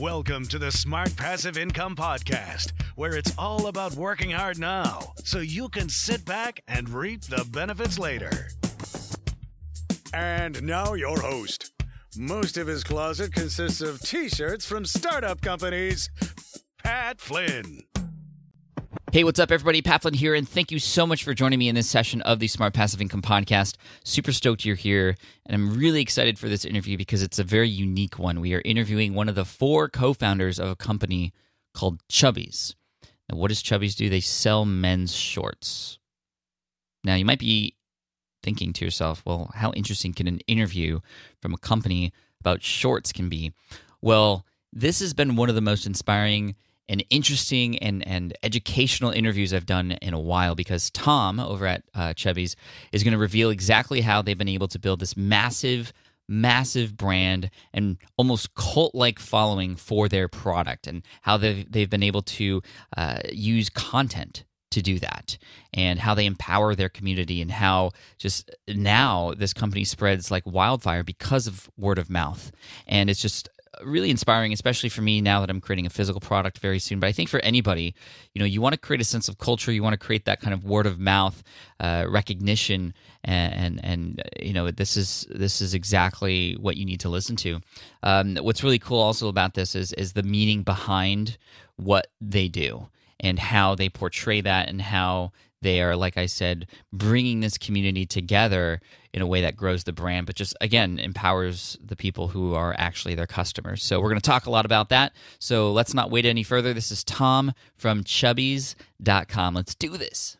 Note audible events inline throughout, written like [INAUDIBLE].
Welcome to the Smart Passive Income Podcast, where it's all about working hard now so you can sit back and reap the benefits later. And now, your host. Most of his closet consists of t shirts from startup companies, Pat Flynn. Hey, what's up, everybody? Pat Flynn here, and thank you so much for joining me in this session of the Smart Passive Income Podcast. Super stoked you're here, and I'm really excited for this interview because it's a very unique one. We are interviewing one of the four co founders of a company called Chubbies. Now, what does Chubbies do? They sell men's shorts. Now, you might be thinking to yourself, well, how interesting can an interview from a company about shorts can be? Well, this has been one of the most inspiring and interesting and, and educational interviews I've done in a while because Tom over at uh, Chubbies is going to reveal exactly how they've been able to build this massive, massive brand and almost cult like following for their product and how they've, they've been able to uh, use content to do that and how they empower their community and how just now this company spreads like wildfire because of word of mouth. And it's just really inspiring, especially for me now that I'm creating a physical product very soon. But I think for anybody, you know, you want to create a sense of culture, you want to create that kind of word of mouth uh, recognition, and, and, and you know, this is this is exactly what you need to listen to. Um, what's really cool also about this is is the meaning behind what they do and how they portray that and how they are like i said bringing this community together in a way that grows the brand but just again empowers the people who are actually their customers. So we're going to talk a lot about that. So let's not wait any further. This is tom from chubbies.com let's do this.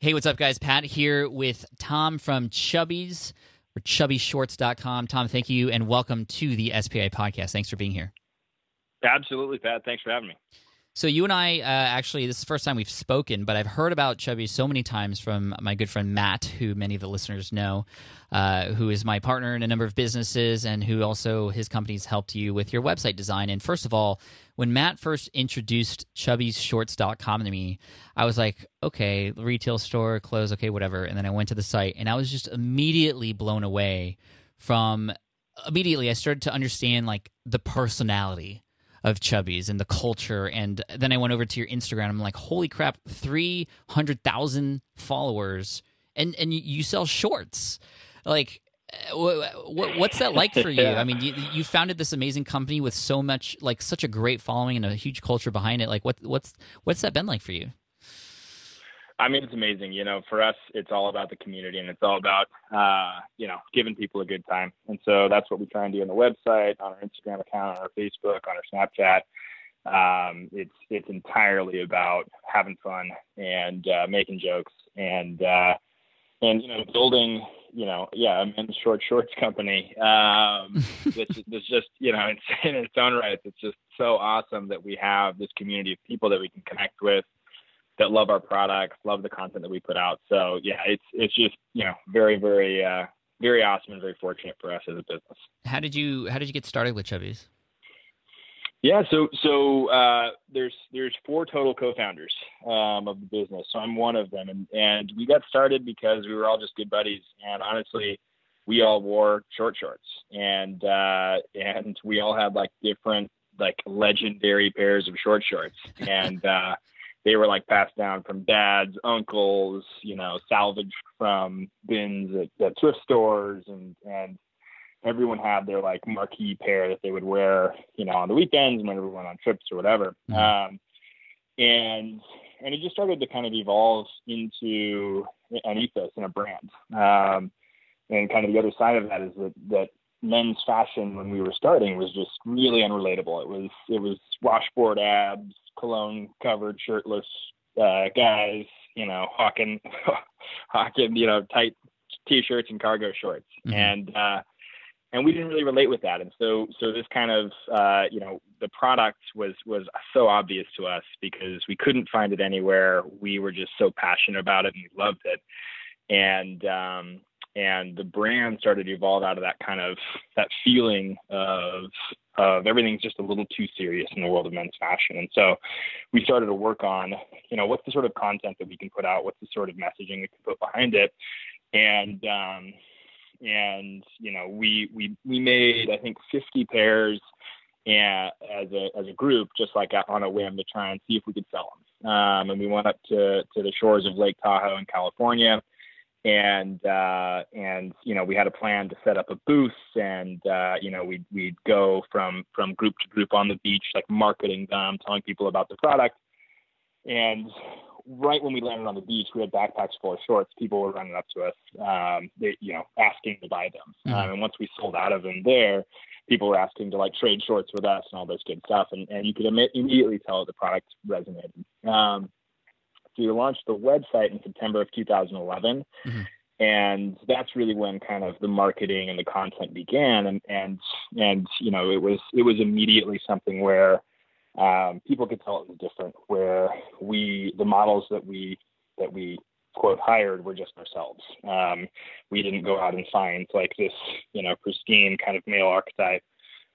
Hey what's up guys? Pat here with tom from chubbies or chubbyshorts.com tom thank you and welcome to the spi podcast. Thanks for being here. Absolutely pat. Thanks for having me so you and I uh, actually, this is the first time we've spoken, but I've heard about Chubby so many times from my good friend Matt, who many of the listeners know, uh, who is my partner in a number of businesses, and who also his company's helped you with your website design. And first of all, when Matt first introduced ChubbyShorts.com to me, I was like, okay, retail store, close, okay, whatever. And then I went to the site, and I was just immediately blown away from. Immediately, I started to understand like the personality of Chubbies and the culture. And then I went over to your Instagram. I'm like, holy crap, 300,000 followers. And, and you sell shorts. Like, uh, what, what's that like for [LAUGHS] you? I mean, you, you, founded this amazing company with so much, like, such a great following and a huge culture behind it. Like, what, what's, what's that been like for you? I mean, it's amazing. You know, for us, it's all about the community and it's all about, uh, you know, giving people a good time. And so that's what we try and do on the website, on our Instagram account, on our Facebook, on our Snapchat. Um, it's it's entirely about having fun and uh, making jokes and uh, and you know building you know yeah a men's short shorts company. Um, [LAUGHS] it's just you know it's [LAUGHS] in its own right. It's just so awesome that we have this community of people that we can connect with that love our products, love the content that we put out. So yeah, it's it's just you know very very uh, very awesome and very fortunate for us as a business. How did you how did you get started with Chubbies? Yeah, so so uh, there's there's four total co-founders um, of the business. So I'm one of them, and and we got started because we were all just good buddies, and honestly, we all wore short shorts, and uh, and we all had like different like legendary pairs of short shorts, and uh, they were like passed down from dads, uncles, you know, salvaged from bins at, at thrift stores, and and everyone had their like marquee pair that they would wear, you know, on the weekends when we went on trips or whatever. Mm-hmm. Um, and and it just started to kind of evolve into an ethos and a brand. Um, and kind of the other side of that is that that men's fashion when we were starting was just really unrelatable. It was it was washboard abs, cologne covered, shirtless uh, guys, you know, hawking [LAUGHS] hawking, you know, tight t-shirts and cargo shorts, mm-hmm. and uh, and we didn't really relate with that. And so so this kind of uh, you know the product was was so obvious to us because we couldn't find it anywhere. We were just so passionate about it and we loved it, and um, and the brand started to evolve out of that kind of that feeling of of everything's just a little too serious in the world of men's fashion. And so we started to work on you know what's the sort of content that we can put out what's the sort of messaging we can put behind it. And um and you know we we we made i think 50 pairs and as a as a group just like on a whim to try and see if we could sell them um and we went up to to the shores of lake tahoe in california and uh, and you know we had a plan to set up a booth and uh, you know we'd we'd go from from group to group on the beach like marketing them telling people about the product. And right when we landed on the beach we had backpacks full of shorts. People were running up to us um, they you know asking to buy them. Mm-hmm. um, and once we sold out of them there people were asking to like trade shorts with us and all this good stuff. And, and you could Im- immediately tell the product resonated. Um, we launched the website in September of 2011. Mm-hmm. And that's really when kind of the marketing and the content began. And, and, and, you know, it was, it was immediately something where, um, people could tell it was different where we, the models that we, that we quote hired were just ourselves. Um, we didn't go out and find like this, you know, pristine kind of male archetype.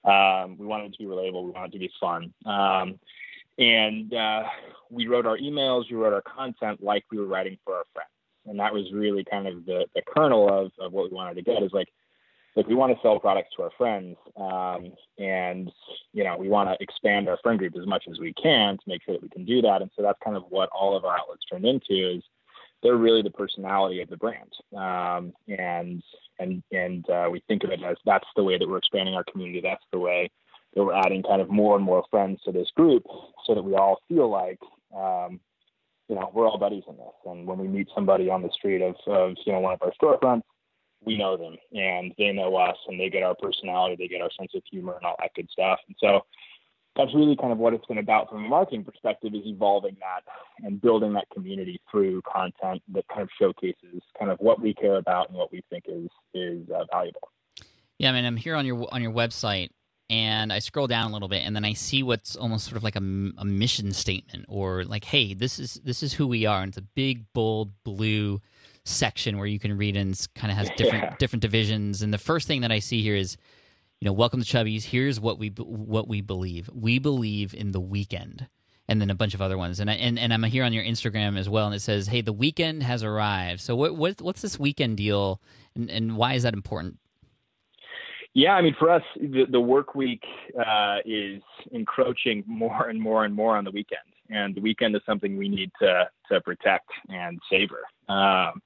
Um, we wanted to be relatable. We wanted to be fun. Um, and uh, we wrote our emails, we wrote our content like we were writing for our friends. And that was really kind of the, the kernel of, of what we wanted to get is like, like we want to sell products to our friends um, and you know we want to expand our friend group as much as we can to make sure that we can do that. And so that's kind of what all of our outlets turned into is they're really the personality of the brand. Um, and and and uh, we think of it as that's the way that we're expanding our community. That's the way that we're adding kind of more and more friends to this group so that we all feel like um, you know we're all buddies in this. And when we meet somebody on the street of, of you know one of our storefronts we know them and they know us and they get our personality they get our sense of humor and all that good stuff. And so that's really kind of what it's been about from a marketing perspective is evolving that and building that community through content that kind of showcases kind of what we care about and what we think is is uh, valuable. Yeah i mean i'm here on your on your website and I scroll down a little bit, and then I see what's almost sort of like a, a, mission statement, or like, "Hey, this is this is who we are." And it's a big, bold blue section where you can read, and kind of has different [LAUGHS] yeah. different divisions. And the first thing that I see here is, you know, welcome to Chubbies. Here's what we what we believe. We believe in the weekend, and then a bunch of other ones. And I, and and I'm here on your Instagram as well, and it says, "Hey, the weekend has arrived." So what, what what's this weekend deal, and and why is that important? Yeah, I mean, for us, the, the work week uh, is encroaching more and more and more on the weekend, and the weekend is something we need to to protect and savor. Um,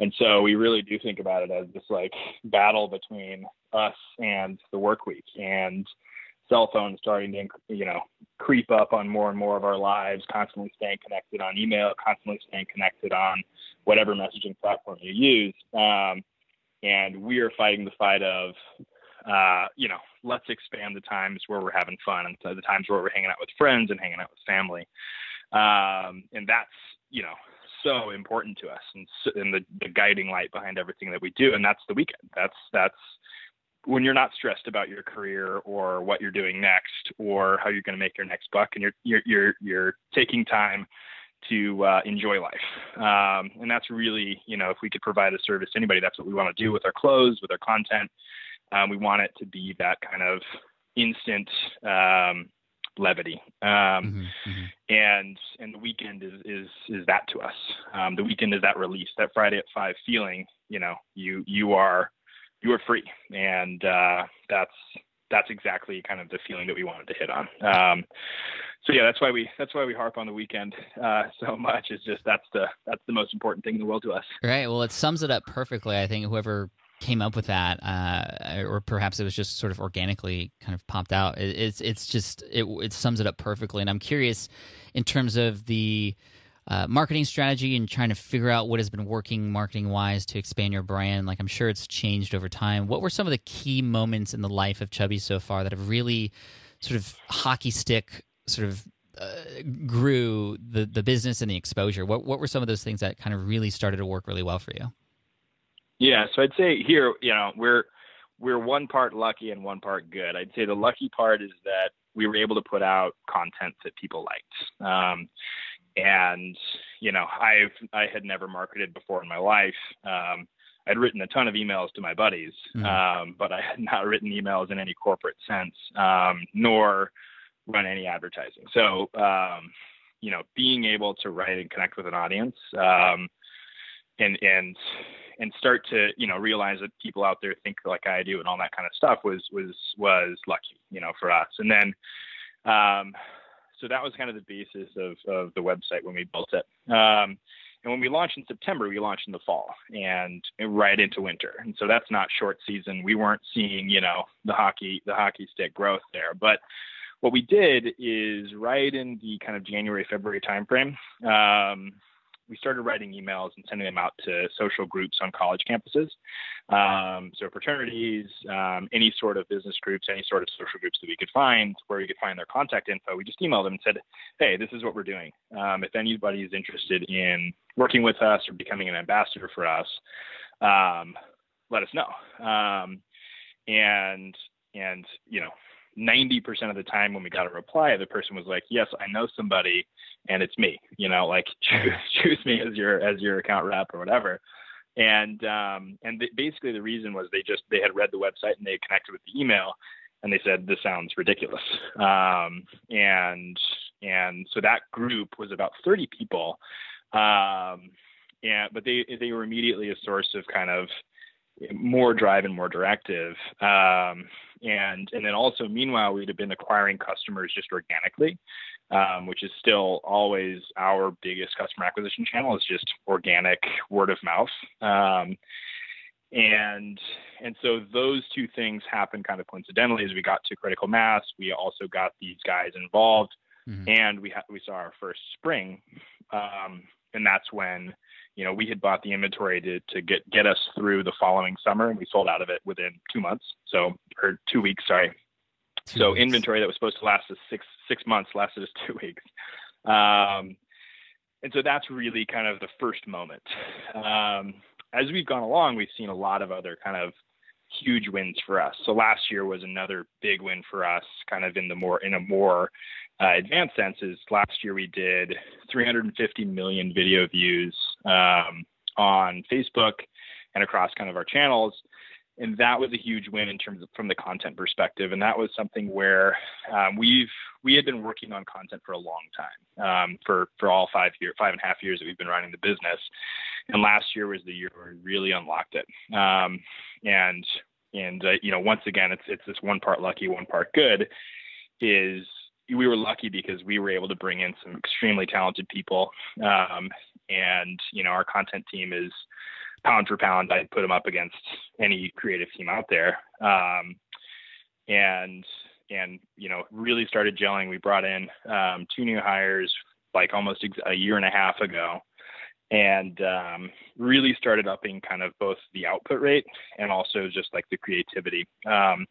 and so we really do think about it as this like battle between us and the work week, and cell phones starting to you know creep up on more and more of our lives, constantly staying connected on email, constantly staying connected on whatever messaging platform you use. Um, and we are fighting the fight of uh, you know, let's expand the times where we're having fun and the times where we're hanging out with friends and hanging out with family. Um, and that's, you know, so important to us and, and the, the guiding light behind everything that we do. And that's the weekend. That's, that's when you're not stressed about your career or what you're doing next or how you're going to make your next buck and you're, you're, you're, you're taking time to uh, enjoy life. Um, and that's really, you know, if we could provide a service to anybody, that's what we want to do with our clothes, with our content. Um, we want it to be that kind of instant um, levity. Um, mm-hmm, mm-hmm. And and the weekend is is is that to us. Um, the weekend is that release, that Friday at five feeling. You know, you you are you are free, and uh, that's that's exactly kind of the feeling that we wanted to hit on. Um, so yeah, that's why we that's why we harp on the weekend uh, [LAUGHS] so much. It's just that's the that's the most important thing in the world to us. Right. Well, it sums it up perfectly. I think whoever came up with that, uh, or perhaps it was just sort of organically kind of popped out. It, it's it's just it it sums it up perfectly. And I'm curious in terms of the uh, marketing strategy and trying to figure out what has been working marketing wise to expand your brand. Like I'm sure it's changed over time. What were some of the key moments in the life of Chubby so far that have really sort of hockey stick sort of uh, grew the the business and the exposure? What what were some of those things that kind of really started to work really well for you? Yeah, so I'd say here, you know, we're we're one part lucky and one part good. I'd say the lucky part is that we were able to put out content that people liked. Um, and you know i've i had never marketed before in my life um, i'd written a ton of emails to my buddies mm-hmm. um, but i had not written emails in any corporate sense um, nor run any advertising so um, you know being able to write and connect with an audience um, and and and start to you know realize that people out there think like I do and all that kind of stuff was was was lucky you know for us and then um, so that was kind of the basis of, of the website when we built it. Um, and when we launched in September, we launched in the fall and right into winter. And so that's not short season. We weren't seeing, you know, the hockey the hockey stick growth there. But what we did is right in the kind of January February timeframe, um, we started writing emails and sending them out to social groups on college campuses. Um, so fraternities, um, any sort of business groups, any sort of social groups that we could find where we could find their contact info. We just emailed them and said, "Hey, this is what we're doing. Um, if anybody is interested in working with us or becoming an ambassador for us, um, let us know." Um, and and you know 90% of the time when we got a reply, the person was like, yes, I know somebody and it's me, you know, like [LAUGHS] choose, choose me as your, as your account rep or whatever. And, um, and basically the reason was they just, they had read the website and they connected with the email and they said, this sounds ridiculous. Um, and, and so that group was about 30 people. Um, and, but they, they were immediately a source of kind of more drive and more directive. Um, and and then also meanwhile we'd have been acquiring customers just organically um, which is still always our biggest customer acquisition channel is just organic word of mouth um, and and so those two things happened kind of coincidentally as we got to critical mass we also got these guys involved mm-hmm. and we ha- we saw our first spring um, and that's when you know, we had bought the inventory to, to get, get us through the following summer and we sold out of it within two months. So, or two weeks, sorry. Two so weeks. inventory that was supposed to last us six, six months lasted us [LAUGHS] two weeks. Um, and so that's really kind of the first moment. Um, as we've gone along, we've seen a lot of other kind of huge wins for us. So last year was another big win for us, kind of in the more in a more uh, advanced sense. Is last year we did 350 million video views um, on Facebook and across kind of our channels. And that was a huge win in terms of from the content perspective. And that was something where um, we've we had been working on content for a long time, um, for for all five year five and a half years that we've been running the business. And last year was the year where we really unlocked it. Um, and and uh, you know once again it's it's this one part lucky, one part good. Is we were lucky because we were able to bring in some extremely talented people um, and you know our content team is pound for pound i'd put them up against any creative team out there. Um, and and you know really started gelling. We brought in um, two new hires like almost a year and a half ago and um, really started upping kind of both the output rate and also just like the creativity. Um,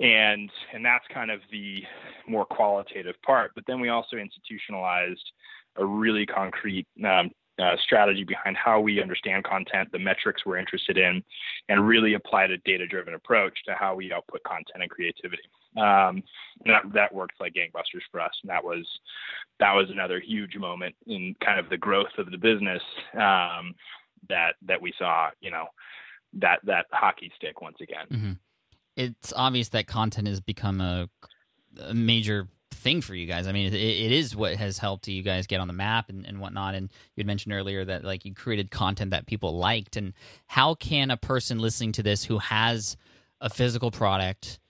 and and that's kind of the more qualitative part but then we also institutionalized a really concrete um, uh, strategy behind how we understand content, the metrics we're interested in, and really applied a data driven approach to how we output content and creativity. Um, and that, that worked like gangbusters for us. And that was, that was another huge moment in kind of the growth of the business um, that, that we saw, you know, that, that hockey stick once again. Mm-hmm. It's obvious that content has become a, a major thing for you guys. I mean, it, it is what has helped you guys get on the map and, and whatnot. And you had mentioned earlier that like you created content that people liked. And how can a person listening to this who has a physical product,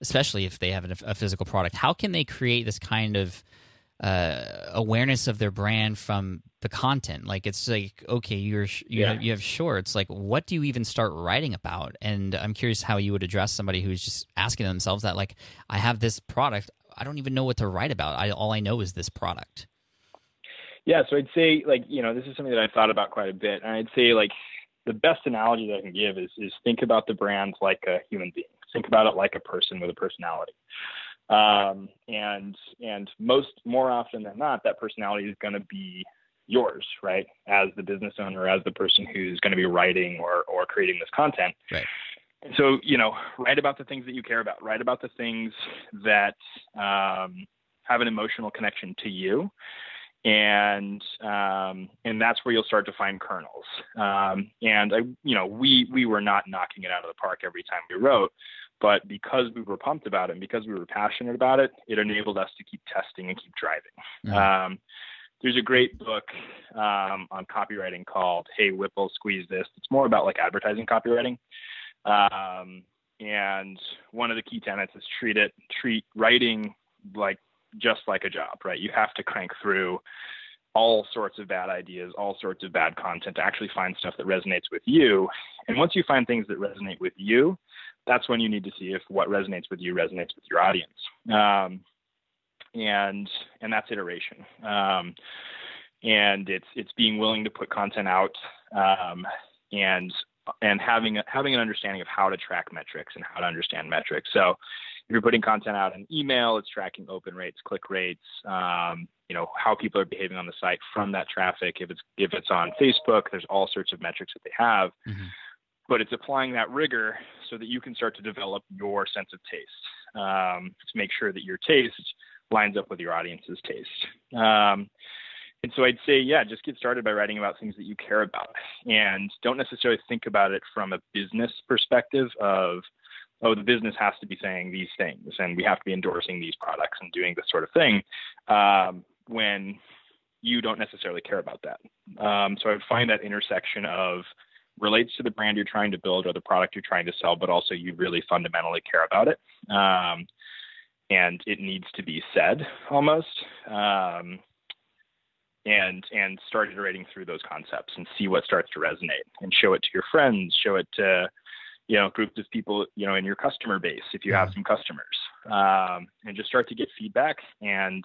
especially if they have a, a physical product, how can they create this kind of uh, awareness of their brand from the content. Like it's like okay, you're you yeah. have, you have shorts. Like what do you even start writing about? And I'm curious how you would address somebody who's just asking themselves that. Like I have this product, I don't even know what to write about. I all I know is this product. Yeah, so I'd say like you know this is something that I've thought about quite a bit, and I'd say like the best analogy that I can give is is think about the brand like a human being. Think about it like a person with a personality. Um, and and most more often than not, that personality is going to be yours, right? As the business owner, as the person who's going to be writing or or creating this content. Right. And so, you know, write about the things that you care about. Write about the things that um, have an emotional connection to you, and um, and that's where you'll start to find kernels. Um, and I, you know, we we were not knocking it out of the park every time we wrote, but because we were pumped about it and because we were passionate about it, it enabled us to keep testing and keep driving. Mm-hmm. Um, there's a great book um, on copywriting called Hey Whipple Squeeze This. It's more about like advertising copywriting. Um, and one of the key tenets is treat it, treat writing like just like a job, right? You have to crank through all sorts of bad ideas, all sorts of bad content to actually find stuff that resonates with you. And once you find things that resonate with you, that's when you need to see if what resonates with you resonates with your audience. Um, and and that's iteration. Um, and it's it's being willing to put content out um, and and having having an understanding of how to track metrics and how to understand metrics. So if you're putting content out in email, it's tracking open rates, click rates, um, you know how people are behaving on the site from that traffic. If it's if it's on Facebook, there's all sorts of metrics that they have. Mm-hmm but it's applying that rigor so that you can start to develop your sense of taste um, to make sure that your taste lines up with your audience's taste. Um, and so I'd say, yeah, just get started by writing about things that you care about and don't necessarily think about it from a business perspective of, oh, the business has to be saying these things and we have to be endorsing these products and doing this sort of thing um, when you don't necessarily care about that. Um, so I would find that intersection of relates to the brand you're trying to build or the product you're trying to sell, but also you really fundamentally care about it. Um, and it needs to be said almost. Um, and and start iterating through those concepts and see what starts to resonate and show it to your friends, show it to you know groups of people you know in your customer base if you have some customers, um, and just start to get feedback and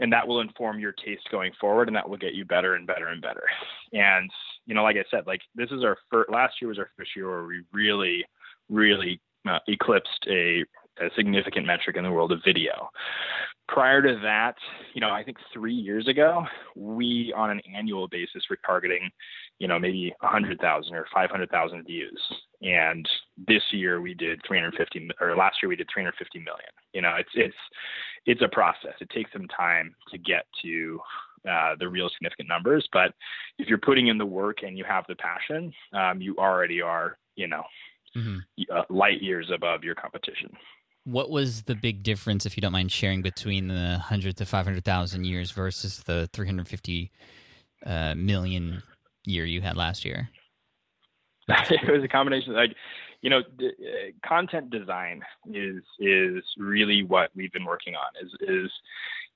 and that will inform your taste going forward and that will get you better and better and better. And you know like i said like this is our first last year was our first year where we really really uh, eclipsed a, a significant metric in the world of video prior to that you know i think three years ago we on an annual basis were targeting you know maybe 100000 or 500000 views and this year we did 350 or last year we did 350 million you know it's it's it's a process. It takes some time to get to uh, the real significant numbers. But if you're putting in the work and you have the passion, um, you already are, you know, mm-hmm. uh, light years above your competition. What was the big difference, if you don't mind sharing, between the hundred to five hundred thousand years versus the three hundred fifty uh, million year you had last year? [LAUGHS] it was a combination. Like you know, d- uh, content design is is really what we've been working on. Is is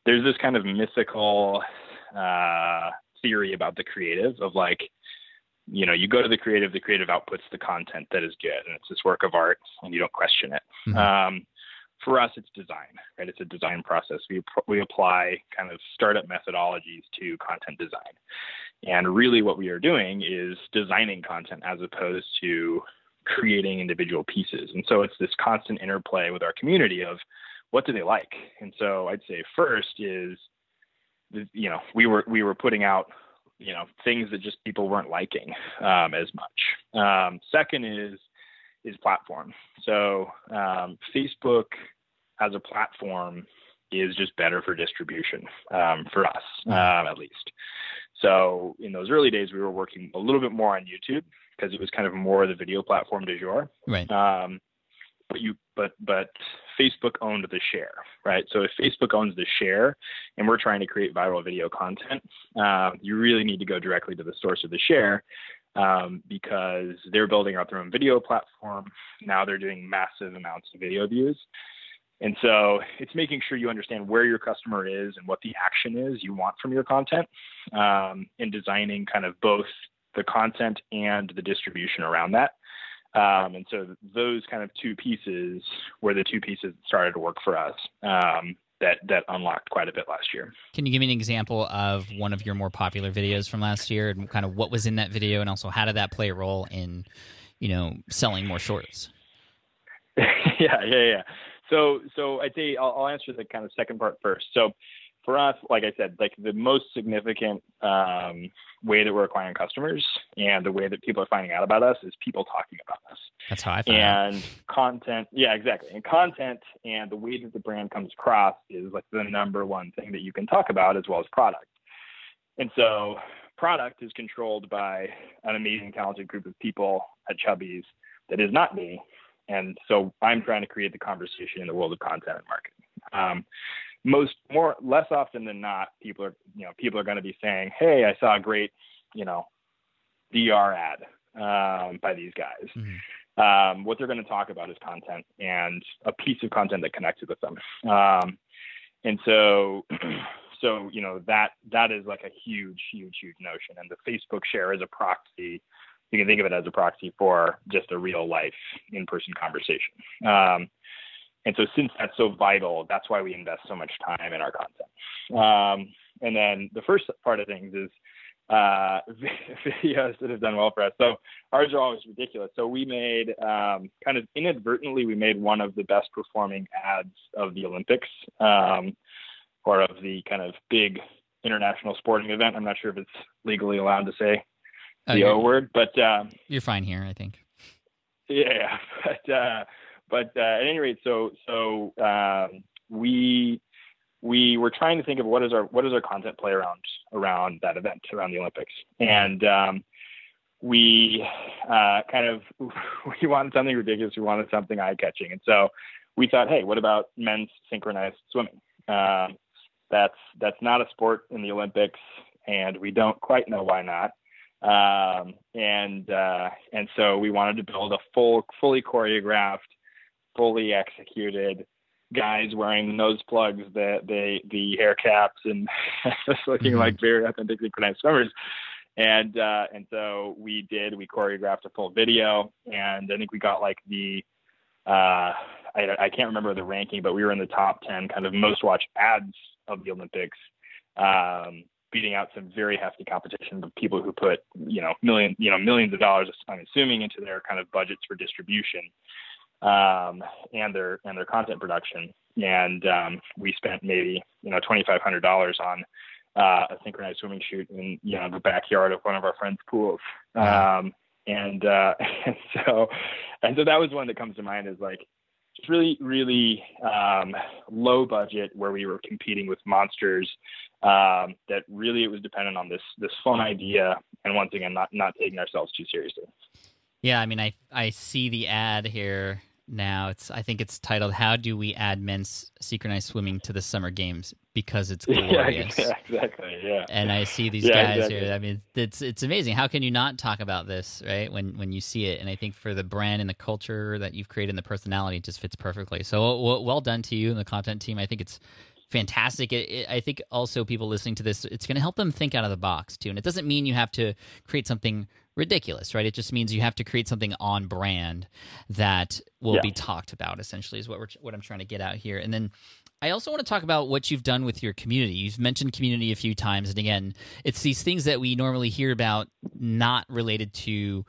there's this kind of mythical uh, theory about the creative of like, you know, you go to the creative, the creative outputs the content that is good, and it's this work of art, and you don't question it. Mm-hmm. Um, for us, it's design, right? It's a design process. We we apply kind of startup methodologies to content design, and really, what we are doing is designing content as opposed to creating individual pieces. And so it's this constant interplay with our community of what do they like? And so I'd say first is you know, we were we were putting out, you know, things that just people weren't liking um, as much. Um, second is is platform. So um, Facebook as a platform is just better for distribution um, for us, mm-hmm. um, at least. So in those early days, we were working a little bit more on YouTube because it was kind of more the video platform du jour. Right. Um, but you but but Facebook owned the share, right? So if Facebook owns the share, and we're trying to create viral video content, uh, you really need to go directly to the source of the share um, because they're building out their own video platform. Now they're doing massive amounts of video views. And so it's making sure you understand where your customer is and what the action is you want from your content um, designing kind of both the content and the distribution around that. Um, and so those kind of two pieces were the two pieces that started to work for us um, that that unlocked quite a bit last year. Can you give me an example of one of your more popular videos from last year and kind of what was in that video and also how did that play a role in, you know, selling more shorts? [LAUGHS] yeah, yeah, yeah. So, so I'd say I'll, I'll, answer the kind of second part first. So, for us, like I said, like the most significant um, way that we're acquiring customers and the way that people are finding out about us is people talking about us. That's how I found and out. content, yeah, exactly. And content and the way that the brand comes across is like the number one thing that you can talk about as well as product. And so, product is controlled by an amazing, talented group of people at Chubby's that is not me and so I'm trying to create the conversation in the world of content and marketing. Um, most more less often than not, people are you know people are going to be saying, "Hey, I saw a great you know VR ad um, by these guys." Mm-hmm. Um, what they're going to talk about is content and a piece of content that connected with them. Um, and so, [CLEARS THROAT] so you know that that is like a huge, huge, huge notion. And the Facebook share is a proxy you can think of it as a proxy for just a real life in person conversation. Um, and so, since that's so vital, that's why we invest so much time in our content. Um, and then the first part of things is uh, [LAUGHS] videos that have done well for us. So ours are always ridiculous. So we made um, kind of inadvertently, we made one of the best performing ads of the Olympics um, or of the kind of big international sporting event. I'm not sure if it's legally allowed to say the O word, but um, you're fine here, I think. Yeah, [LAUGHS] but uh, but uh, at any rate, so so um, we we were trying to think of what is our what is our content play around around that event around the Olympics, and um, we uh, kind of [LAUGHS] we wanted something ridiculous. We wanted something eye catching, and so we thought, hey, what about men's synchronized swimming? Um, that's that's not a sport in the Olympics, and we don't quite know why not. Um, and uh, and so we wanted to build a full, fully choreographed, fully executed guys wearing nose plugs, the the the hair caps, and [LAUGHS] looking mm-hmm. like very authentic synchronized swimmers. And uh, and so we did. We choreographed a full video, and I think we got like the uh, I, I can't remember the ranking, but we were in the top ten kind of most watched ads of the Olympics. Um, beating out some very hefty competition of people who put you know million you know millions of dollars I'm assuming into their kind of budgets for distribution um, and their and their content production. And um, we spent maybe you know twenty five hundred dollars on uh, a synchronized swimming shoot in you know the backyard of one of our friends' pools. Um, and uh, [LAUGHS] and so and so that was one that comes to mind is like just really really um, low budget where we were competing with monsters um, that really it was dependent on this this fun idea. And once again not not taking ourselves too seriously. Yeah, I mean, I I see the ad here now. It's I think it's titled "How Do We Add Men's Synchronized Swimming to the Summer Games?" Because it's [LAUGHS] glorious. Yeah, exactly. Yeah. And I see these yeah, guys exactly. here. I mean, it's it's amazing. How can you not talk about this, right? When when you see it, and I think for the brand and the culture that you've created and the personality, it just fits perfectly. So well, well done to you and the content team. I think it's fantastic. It, it, I think also people listening to this, it's going to help them think out of the box too. And it doesn't mean you have to create something ridiculous, right? It just means you have to create something on brand that will yeah. be talked about. Essentially, is what we're what I'm trying to get out here. And then I also want to talk about what you've done with your community. You've mentioned community a few times, and again, it's these things that we normally hear about, not related to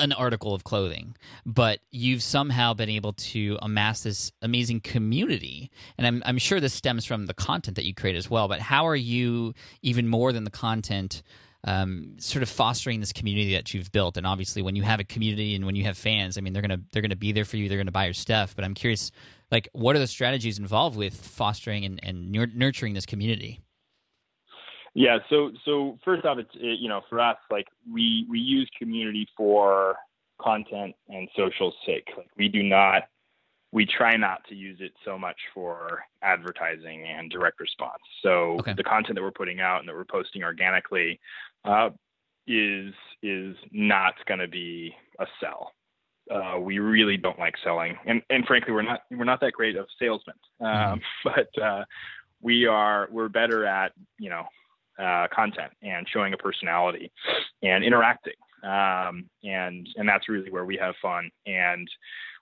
an article of clothing, but you've somehow been able to amass this amazing community. And I'm, I'm sure this stems from the content that you create as well. But how are you, even more than the content, um, sort of fostering this community that you've built? And obviously, when you have a community and when you have fans, I mean, they're gonna they're gonna be there for you. They're gonna buy your stuff. But I'm curious, like, what are the strategies involved with fostering and, and nurturing this community? Yeah. So so first off, it's it, you know for us like we we use community for content and social sake. Like we do not we try not to use it so much for advertising and direct response. So Okay. the content that we're putting out and that we're posting organically uh, is is not going to be a sell. Uh, we really don't like selling, and and frankly, we're not we're not that great of salesmen. Um, [LAUGHS] But uh, we are we're better at you know uh, content and showing a personality and interacting, um, and and that's really where we have fun and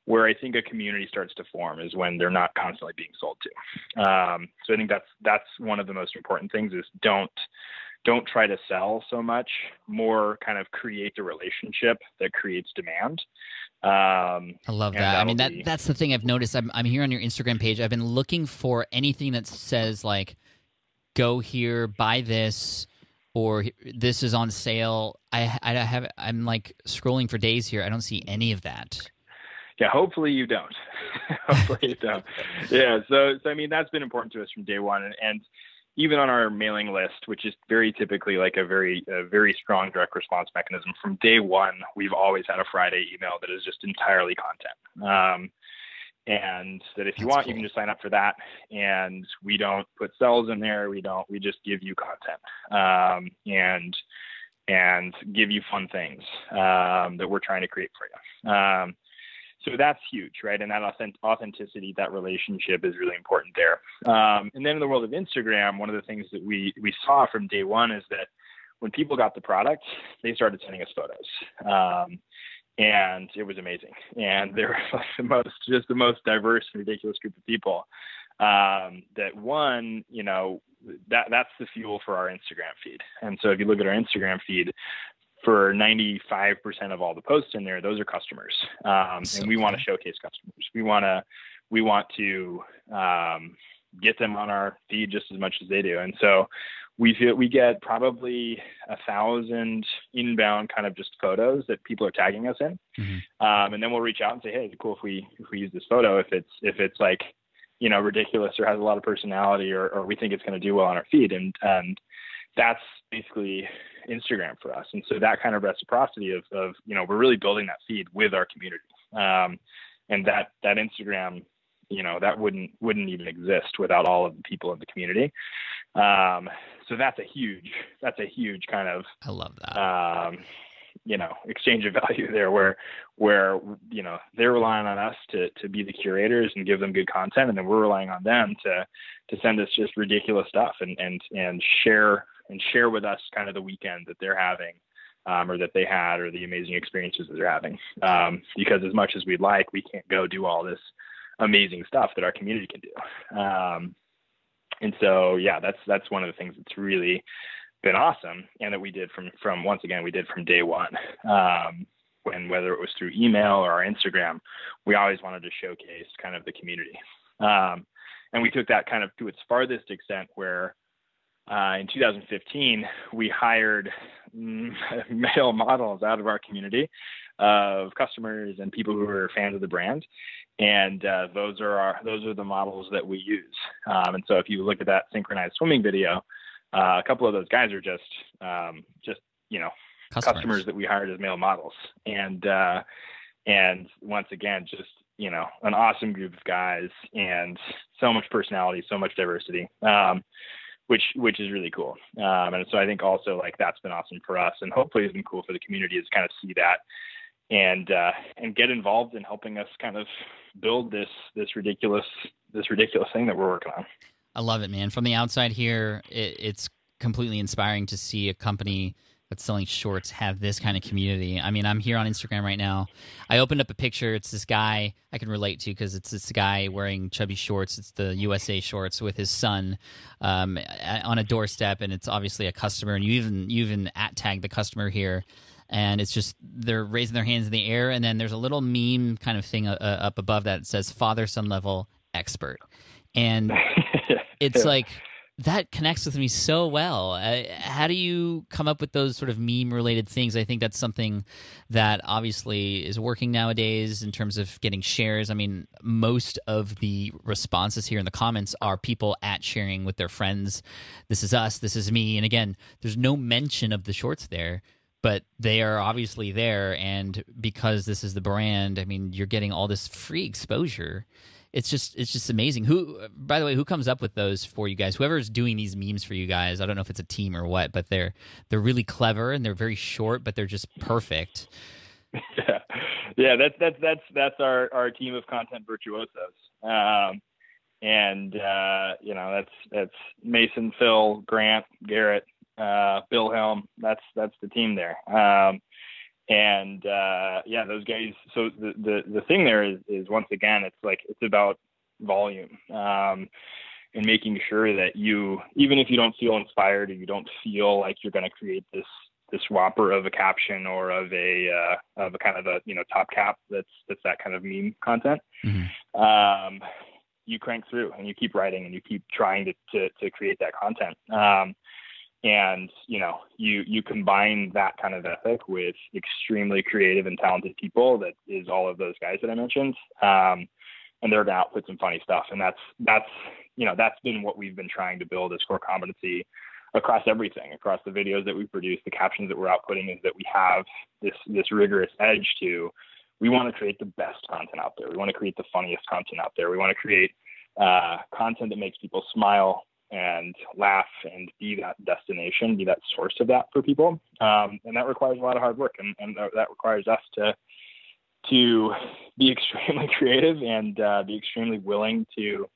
where I think a community starts to form is when they're not constantly being sold to. Um, so I think that's that's one of the most important things is don't don't try to sell so much. More kind of create the relationship that creates demand. Um, I love that. I mean, that be- that's the thing I've noticed. I'm I'm here on your Instagram page. I've been looking for anything that says like, "Go here, buy this," or "This is on sale." I I have I'm like scrolling for days here. I don't see any of that. Yeah, hopefully you don't. [LAUGHS] hopefully you don't. Yeah. So, so I mean, that's been important to us from day one, and, and even on our mailing list, which is very typically like a very, a very strong direct response mechanism. From day one, we've always had a Friday email that is just entirely content. Um, and that if you That's want, you can just sign up for that. And we don't put sells in there. We don't. We just give you content. Um, and and give you fun things um, that we're trying to create for you. Um, so that's huge, right? And that authentic- authenticity, that relationship is really important there. Um, and then in the world of Instagram, one of the things that we we saw from day one is that when people got the product, they started sending us photos, um, and it was amazing. And they were like [LAUGHS] the most, just the most diverse and ridiculous group of people. Um, that one, you know, that that's the fuel for our Instagram feed. And so if you look at our Instagram feed, for 95% of all the posts in there, those are customers, um, So and we want to showcase customers. We want to we want to um, get them on our feed just as much as they do, and so we feel we get probably a thousand inbound kind of just photos that people are tagging us in, Mhm. um, and then we'll reach out and say, hey, cool if we if we use this photo if it's if it's like you know ridiculous or has a lot of personality or, or we think it's going to do well on our feed, and and that's basically Instagram for us. And so that kind of reciprocity of, of you know, we're really building that feed with our community. Um, and that, that Instagram, you know, that wouldn't, wouldn't even exist without all of the people in the community. Um, so that's a huge, that's a huge kind of, I love that. um, you know, exchange of value there where, where, you know, they're relying on us to, to be the curators and give them good content. And then we're relying on them to, to send us just ridiculous stuff and, and, and share and share with us kind of the weekend that they're having. Um, or that they had, or the amazing experiences that they're having. Um, because as much as we'd like, we can't go do all this amazing stuff that our community can do. Um, and so, yeah, that's that's one of the things that's really been awesome, and that we did from from once again we did from day one. Um, when whether it was through email or our Instagram, we always wanted to showcase kind of the community. Um, and we took that kind of to its farthest extent where uh, in 2015 we hired mm, [LAUGHS] male models out of our community of customers and people who are fans of the brand. And uh, those are our those are the models that we use. Um, and so if you look at that synchronized swimming video uh, a couple of those guys are just um, just you know customers. that we hired as male models. And uh and once again just you know an awesome group of guys and so much personality so much diversity. Um which which is really cool um and so i think also like that's been awesome for us and hopefully it's been cool for the community to kind of see that and uh and get involved in helping us kind of build this this ridiculous this ridiculous thing that we're working on I love it, man. From the outside here, it, it's completely inspiring to see a company that's selling shorts have this kind of community. I mean, I'm here on Instagram right now. I opened up a picture. It's this guy I can relate to because it's this guy wearing chubby shorts. It's the USA shorts with his son um, on a doorstep, and it's obviously a customer. And you even you even at tag the customer here. And it's just they're raising their hands in the air, and then there's a little meme kind of thing uh, uh, up above that says "father son level expert," and [LAUGHS] it's like that connects with me so well. Uh, how do you come up with those sort of meme related things? I think that's something that obviously is working nowadays in terms of getting shares. I mean, most of the responses here in the comments are people at sharing with their friends. This is us. This is me. And again, there's no mention of the shorts there. but they are obviously there, and because this is the brand, I mean, you're getting all this free exposure. It's just it's just amazing. Who, by the way, who comes up with those for you guys? Whoever's doing these memes for you guys, I don't know if it's a team or what, but they're they're really clever and they're very short, but they're just perfect. yeah, [LAUGHS] yeah, that's that's that's that's our our team of content virtuosos. Um, and uh, you know that's that's Mason, Phil, Grant, Garrett, uh, Bill Helm. That's that's the team there. Um, and uh, yeah, those guys. So the, the the thing there is is once again, it's like it's about volume um, and making sure that you, even if you don't feel inspired or you don't feel like you're going to create this this whopper of a caption or of a uh, of a kind of a you know top cap that's that's that kind of meme content. Mm-hmm. Um, you crank through and you keep writing and you keep trying to to, to create that content. Um, and you know you you combine that kind of ethic with extremely creative and talented people that is all of those guys that i mentioned. Um, and they're going to output some funny stuff. And that's that's you know that's been what we've been trying to build as core competency across everything across the videos that we produce the captions that we're outputting is that we have this this rigorous edge to we want to create the best content out there. We want to create the funniest content out there. We want to create uh, content that makes people smile and laugh and be that destination, be that source of that for people. Um, and that requires a lot of hard work, and, and that requires us to to be [LAUGHS] extremely creative and uh, be extremely willing to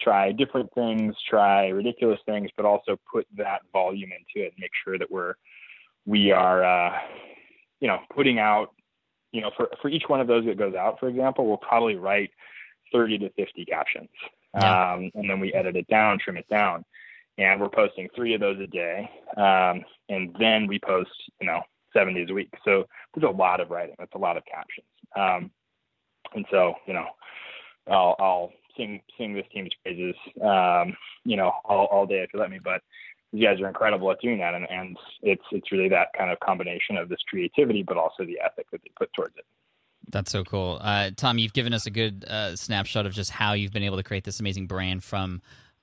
try different things, try ridiculous things, but also put that volume into it and make sure that we're we are uh, you know putting out you know for for each one of those that goes out, for example, we'll probably write 30 to 50 captions yeah. um, and then we edit it down, trim it down, and we're posting three of those a day, um, and then we post, you know, seven days a week. So there's a lot of writing. That's a lot of captions, um, and so you know, I'll, I'll sing sing this team's praises, um, you know, all, all day if you let me, but these guys are incredible at doing that and, and it's it's really that kind of combination of this creativity but also the ethic that they put towards it that's so cool. Uh, Tom, you've given us a good uh, snapshot of just how you've been able to create this amazing brand from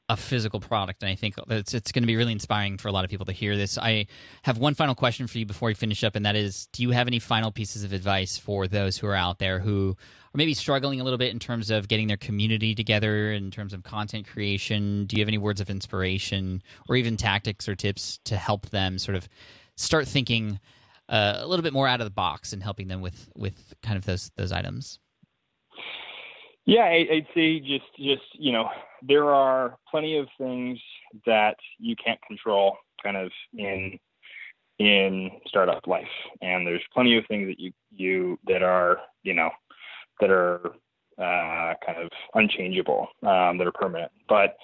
a physical product, and I think it's it's going to be really inspiring for a lot of people to hear this. I have one final question for you before we finish up, and that is: Do you have any final pieces of advice for those who are out there who are maybe struggling a little bit in terms of getting their community together, in terms of content creation? Do you have any words of inspiration, or even tactics or tips to help them sort of start thinking? Uh, a little bit more out of the box and helping them with with kind of those those items. Yeah, I'd say just just you know there are plenty of things that you can't control, kind of in in startup life, and there's plenty of things that you you that are you know that are uh, kind of unchangeable, um, that are permanent. But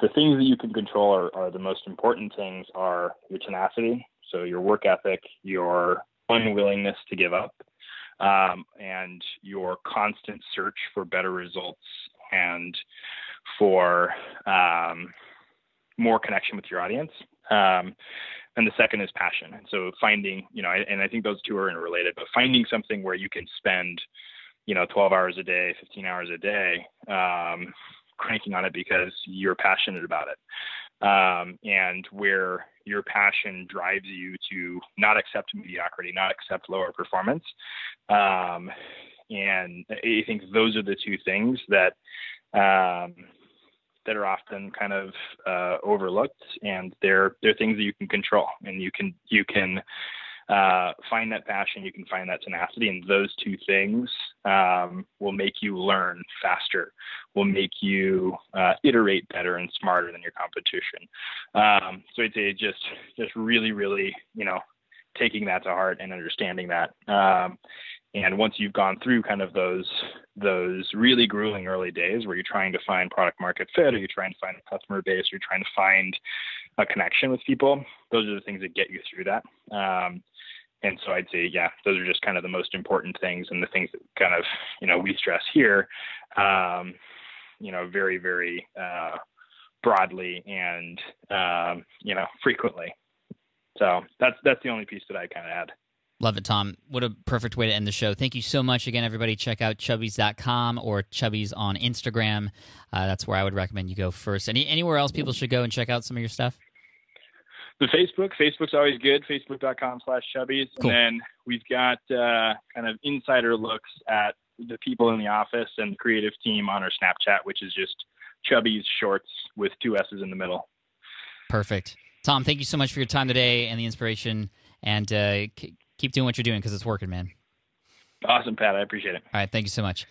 the things that you can control are, are the most important things are your tenacity, so your work ethic, your unwillingness to give up, um, and your constant search for better results and for um, more connection with your audience. Um, and the second is passion. And so finding, you know, and I think those two are interrelated, but finding something where you can spend, you know, 12 hours a day, 15 hours a day, um, cranking on it because you're passionate about it um, and where your passion drives you to not accept mediocrity, not accept lower performance. Um, and I think those are the two things that um, that are often kind of uh, overlooked, and they're they're things that you can control, and you can you can uh, find that passion, you can find that tenacity, and those two things um, will make you learn faster, will make you uh, iterate better and smarter than your competition. Um, so I'd say just just really, really, you know, taking that to heart and understanding that. Um, and once you've gone through kind of those those really grueling early days where you're trying to find product market fit or you're trying to find a customer base, or you're trying to find a connection with people, those are the things that get you through that. Um, and so I'd say, yeah, those are just kind of the most important things and the things that kind of, you know, we stress here, um, you know, very, very uh, broadly and, um, you know, frequently. So that's that's the only piece that I kind of add. Love it, Tom. What a perfect way to end the show. Thank you so much again, everybody. Check out chubbies.com or chubbies on Instagram. Uh, that's where I would recommend you go first. Any anywhere else people should go and check out some of your stuff? The Facebook, Facebook's always good. Facebook.com slash Chubbies. Cool. And then we've got uh, kind of insider looks at the people in the office and the creative team on our Snapchat, which is just Chubbies Shorts with two S's in the middle. Perfect. Tom, thank you so much for your time today and the inspiration. And uh, k- keep doing what you're doing because it's working, man. Awesome, Pat. I appreciate it. All right. Thank you so much.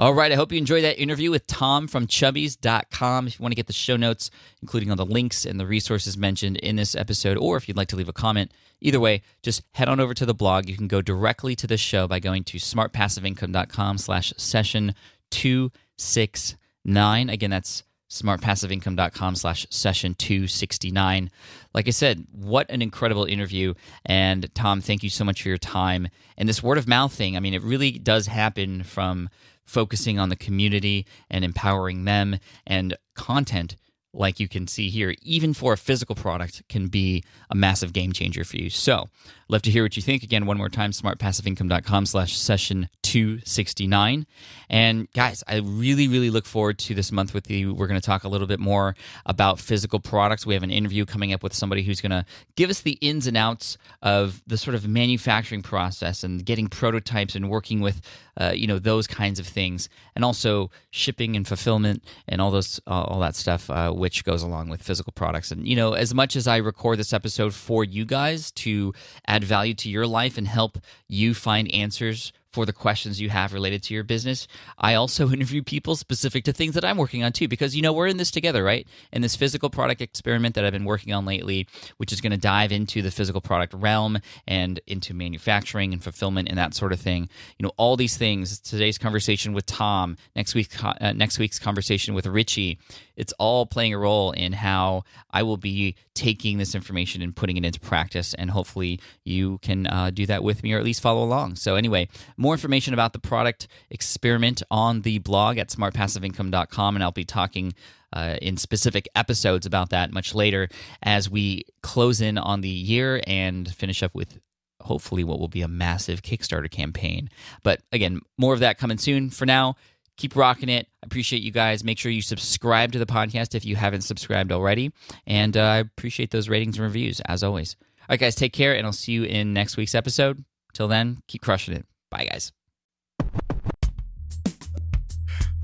All right. I hope you enjoyed that interview with Tom from chubbies.com. If you want to get the show notes, including all the links and the resources mentioned in this episode, or if you'd like to leave a comment, either way, just head on over to the blog. You can go directly to the show by going to smartpassiveincome.com slash session 269. Again, that's smartpassiveincome.com slash session 269 like i said what an incredible interview and tom thank you so much for your time and this word of mouth thing i mean it really does happen from focusing on the community and empowering them. And content like you can see here even for a physical product can be a massive game changer for you. So love to hear what you think. Again one more time smartpassiveincome.com slash session 269 and guys i really really look forward to this month with you. We're going to talk a little bit more about physical products. We have an interview coming up with somebody who's going to give us the ins and outs of the sort of manufacturing process and getting prototypes and working with uh, you know those kinds of things. And also shipping and fulfillment and all those uh, all that stuff uh, which goes along with physical products. And you know as much as i record this episode for you guys to add value to your life and help you find answers for the questions you have related to your business. I also [LAUGHS] interview people specific to things that I'm working on too, because you know we're in this together, right? In this physical product experiment that I've been working on lately, which is going to dive into the physical product realm and into manufacturing and fulfillment and that sort of thing. You know, all these things. Today's conversation with Tom, next week's uh, next week's conversation with Richie. It's all playing a role in how I will be taking this information and putting it into practice, and hopefully you can uh, do that with me or at least follow along. So anyway, more information about the product experiment on the blog at smartpassiveincome.com, and I'll be talking uh, in specific episodes about that much later as we close in on the year and finish up with hopefully what will be a massive Kickstarter campaign. But again, more of that coming soon. For now, keep rocking it. I appreciate you guys. Make sure you subscribe to the podcast if you haven't subscribed already. And uh, I appreciate those ratings and reviews as always. All right, guys, take care, and I'll see you in next week's episode. Till then, keep crushing it. Bye, guys.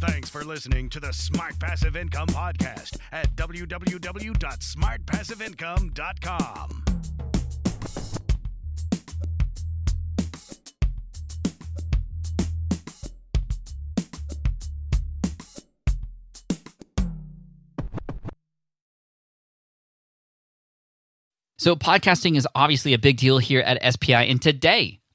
Thanks for listening to the Smart Passive Income Podcast at www.smartpassiveincome.com. So, podcasting is obviously a big deal here at SPI. And today,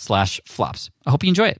slash flops. I hope you enjoy it.